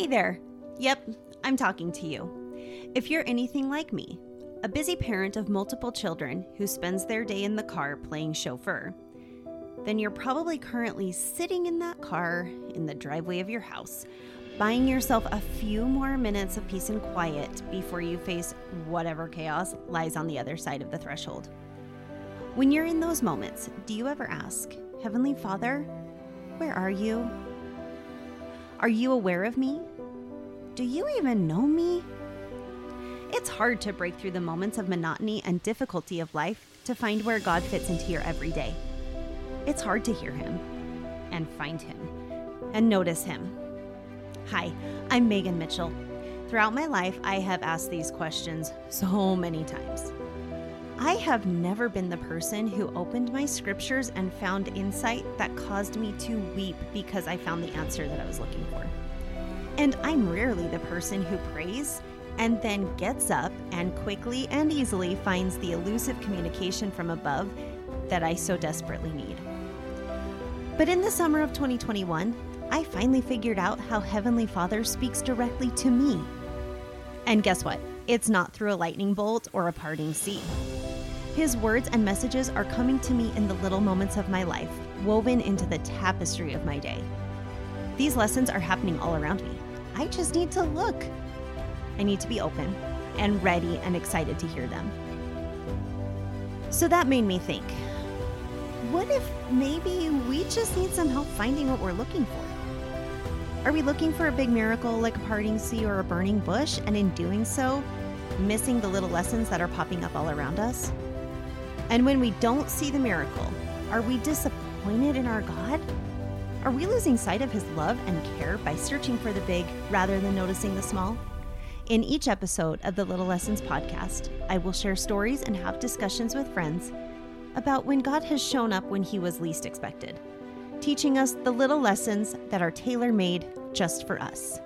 Hey there. Yep, I'm talking to you. If you're anything like me, a busy parent of multiple children who spends their day in the car playing chauffeur, then you're probably currently sitting in that car in the driveway of your house, buying yourself a few more minutes of peace and quiet before you face whatever chaos lies on the other side of the threshold. When you're in those moments, do you ever ask, Heavenly Father, where are you? Are you aware of me? Do you even know me? It's hard to break through the moments of monotony and difficulty of life to find where God fits into your everyday. It's hard to hear Him and find Him and notice Him. Hi, I'm Meghan Mitchell. Throughout my life, I have asked these questions so many times. I have never been the person who opened my scriptures and found insight that caused me to weep because I found the answer that I was looking for. And I'm rarely the person who prays and then gets up and quickly and easily finds the elusive communication from above that I so desperately need. But in the summer of 2021, I finally figured out how Heavenly Father speaks directly to me. And guess what? It's not through a lightning bolt or a parting sea. His words and messages are coming to me in the little moments of my life, woven into the tapestry of my day. These lessons are happening all around me. I just need to look. I need to be open and ready and excited to hear them. So that made me think what if maybe we just need some help finding what we're looking for? Are we looking for a big miracle like a parting sea or a burning bush, and in doing so, missing the little lessons that are popping up all around us? And when we don't see the miracle, are we disappointed in our God? Are we losing sight of his love and care by searching for the big rather than noticing the small? In each episode of the Little Lessons podcast, I will share stories and have discussions with friends about when God has shown up when he was least expected, teaching us the little lessons that are tailor made just for us.